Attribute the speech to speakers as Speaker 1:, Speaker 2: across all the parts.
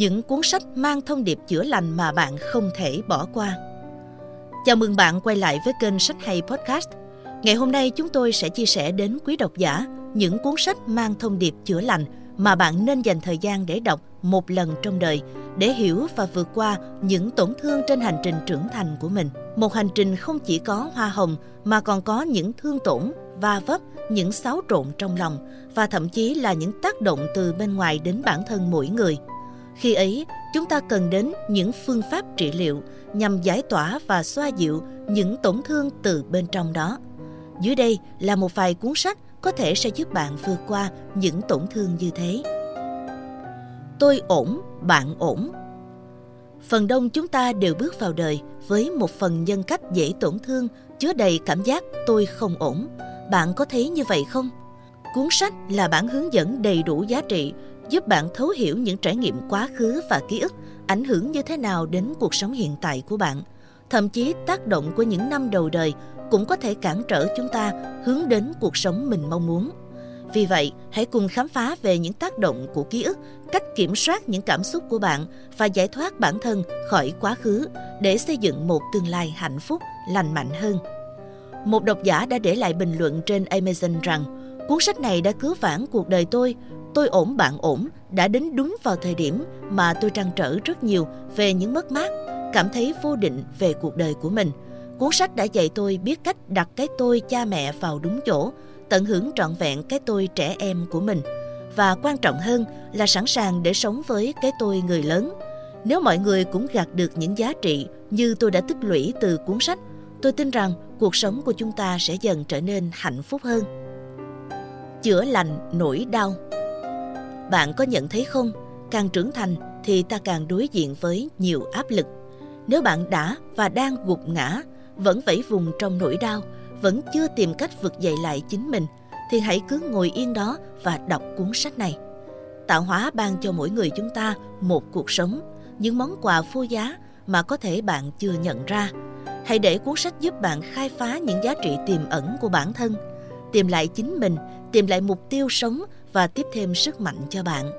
Speaker 1: những cuốn sách mang thông điệp chữa lành mà bạn không thể bỏ qua. Chào mừng bạn quay lại với kênh Sách Hay Podcast. Ngày hôm nay chúng tôi sẽ chia sẻ đến quý độc giả những cuốn sách mang thông điệp chữa lành mà bạn nên dành thời gian để đọc một lần trong đời để hiểu và vượt qua những tổn thương trên hành trình trưởng thành của mình. Một hành trình không chỉ có hoa hồng mà còn có những thương tổn, va vấp, những xáo trộn trong lòng và thậm chí là những tác động từ bên ngoài đến bản thân mỗi người. Khi ấy, chúng ta cần đến những phương pháp trị liệu nhằm giải tỏa và xoa dịu những tổn thương từ bên trong đó. Dưới đây là một vài cuốn sách có thể sẽ giúp bạn vượt qua những tổn thương như thế. Tôi ổn, bạn ổn. Phần đông chúng ta đều bước vào đời với một phần nhân cách dễ tổn thương, chứa đầy cảm giác tôi không ổn. Bạn có thấy như vậy không? Cuốn sách là bản hướng dẫn đầy đủ giá trị, giúp bạn thấu hiểu những trải nghiệm quá khứ và ký ức ảnh hưởng như thế nào đến cuộc sống hiện tại của bạn. Thậm chí tác động của những năm đầu đời cũng có thể cản trở chúng ta hướng đến cuộc sống mình mong muốn. Vì vậy, hãy cùng khám phá về những tác động của ký ức, cách kiểm soát những cảm xúc của bạn và giải thoát bản thân khỏi quá khứ để xây dựng một tương lai hạnh phúc, lành mạnh hơn. Một độc giả đã để lại bình luận trên Amazon rằng cuốn sách này đã cứu vãn cuộc đời tôi. Tôi ổn bạn ổn đã đến đúng vào thời điểm mà tôi trăn trở rất nhiều về những mất mát, cảm thấy vô định về cuộc đời của mình – Cuốn sách đã dạy tôi biết cách đặt cái tôi cha mẹ vào đúng chỗ, tận hưởng trọn vẹn cái tôi trẻ em của mình và quan trọng hơn là sẵn sàng để sống với cái tôi người lớn. Nếu mọi người cũng gạt được những giá trị như tôi đã tích lũy từ cuốn sách, tôi tin rằng cuộc sống của chúng ta sẽ dần trở nên hạnh phúc hơn. Chữa lành nỗi đau Bạn có nhận thấy không, càng trưởng thành thì ta càng đối diện với nhiều áp lực. Nếu bạn đã và đang gục ngã vẫn vẫy vùng trong nỗi đau, vẫn chưa tìm cách vực dậy lại chính mình, thì hãy cứ ngồi yên đó và đọc cuốn sách này. Tạo hóa ban cho mỗi người chúng ta một cuộc sống, những món quà vô giá mà có thể bạn chưa nhận ra. Hãy để cuốn sách giúp bạn khai phá những giá trị tiềm ẩn của bản thân, tìm lại chính mình, tìm lại mục tiêu sống và tiếp thêm sức mạnh cho bạn.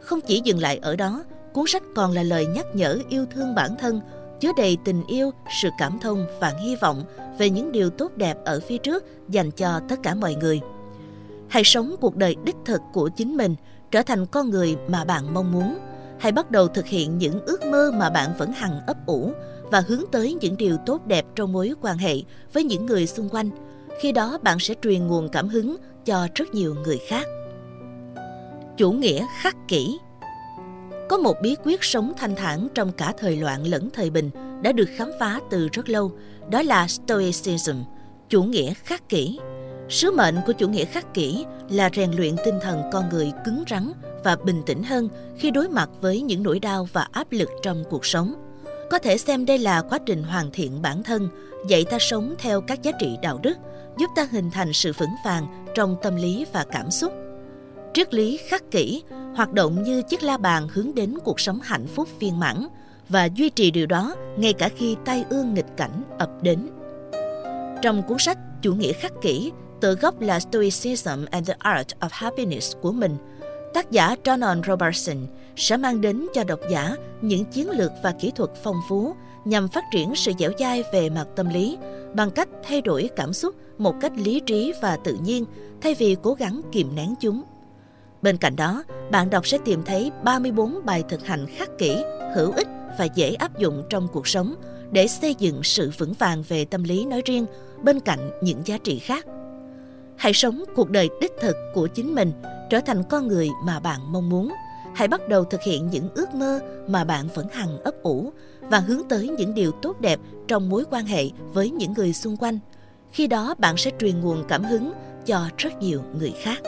Speaker 1: Không chỉ dừng lại ở đó, cuốn sách còn là lời nhắc nhở yêu thương bản thân chứa đầy tình yêu, sự cảm thông và hy vọng về những điều tốt đẹp ở phía trước dành cho tất cả mọi người. Hãy sống cuộc đời đích thực của chính mình, trở thành con người mà bạn mong muốn. Hãy bắt đầu thực hiện những ước mơ mà bạn vẫn hằng ấp ủ và hướng tới những điều tốt đẹp trong mối quan hệ với những người xung quanh. Khi đó bạn sẽ truyền nguồn cảm hứng cho rất nhiều người khác. Chủ nghĩa khắc kỷ có một bí quyết sống thanh thản trong cả thời loạn lẫn thời bình đã được khám phá từ rất lâu, đó là Stoicism, chủ nghĩa khắc kỷ. Sứ mệnh của chủ nghĩa khắc kỷ là rèn luyện tinh thần con người cứng rắn và bình tĩnh hơn khi đối mặt với những nỗi đau và áp lực trong cuộc sống. Có thể xem đây là quá trình hoàn thiện bản thân, dạy ta sống theo các giá trị đạo đức, giúp ta hình thành sự vững vàng trong tâm lý và cảm xúc. Triết lý khắc kỷ hoạt động như chiếc la bàn hướng đến cuộc sống hạnh phúc viên mãn và duy trì điều đó ngay cả khi tai ương nghịch cảnh ập đến. Trong cuốn sách Chủ nghĩa khắc kỷ, tự gốc là Stoicism and the Art of Happiness của mình, tác giả Donald Robertson sẽ mang đến cho độc giả những chiến lược và kỹ thuật phong phú nhằm phát triển sự dẻo dai về mặt tâm lý bằng cách thay đổi cảm xúc một cách lý trí và tự nhiên thay vì cố gắng kìm nén chúng. Bên cạnh đó, bạn đọc sẽ tìm thấy 34 bài thực hành khắc kỹ, hữu ích và dễ áp dụng trong cuộc sống để xây dựng sự vững vàng về tâm lý nói riêng bên cạnh những giá trị khác. Hãy sống cuộc đời đích thực của chính mình, trở thành con người mà bạn mong muốn. Hãy bắt đầu thực hiện những ước mơ mà bạn vẫn hằng ấp ủ và hướng tới những điều tốt đẹp trong mối quan hệ với những người xung quanh. Khi đó bạn sẽ truyền nguồn cảm hứng cho rất nhiều người khác.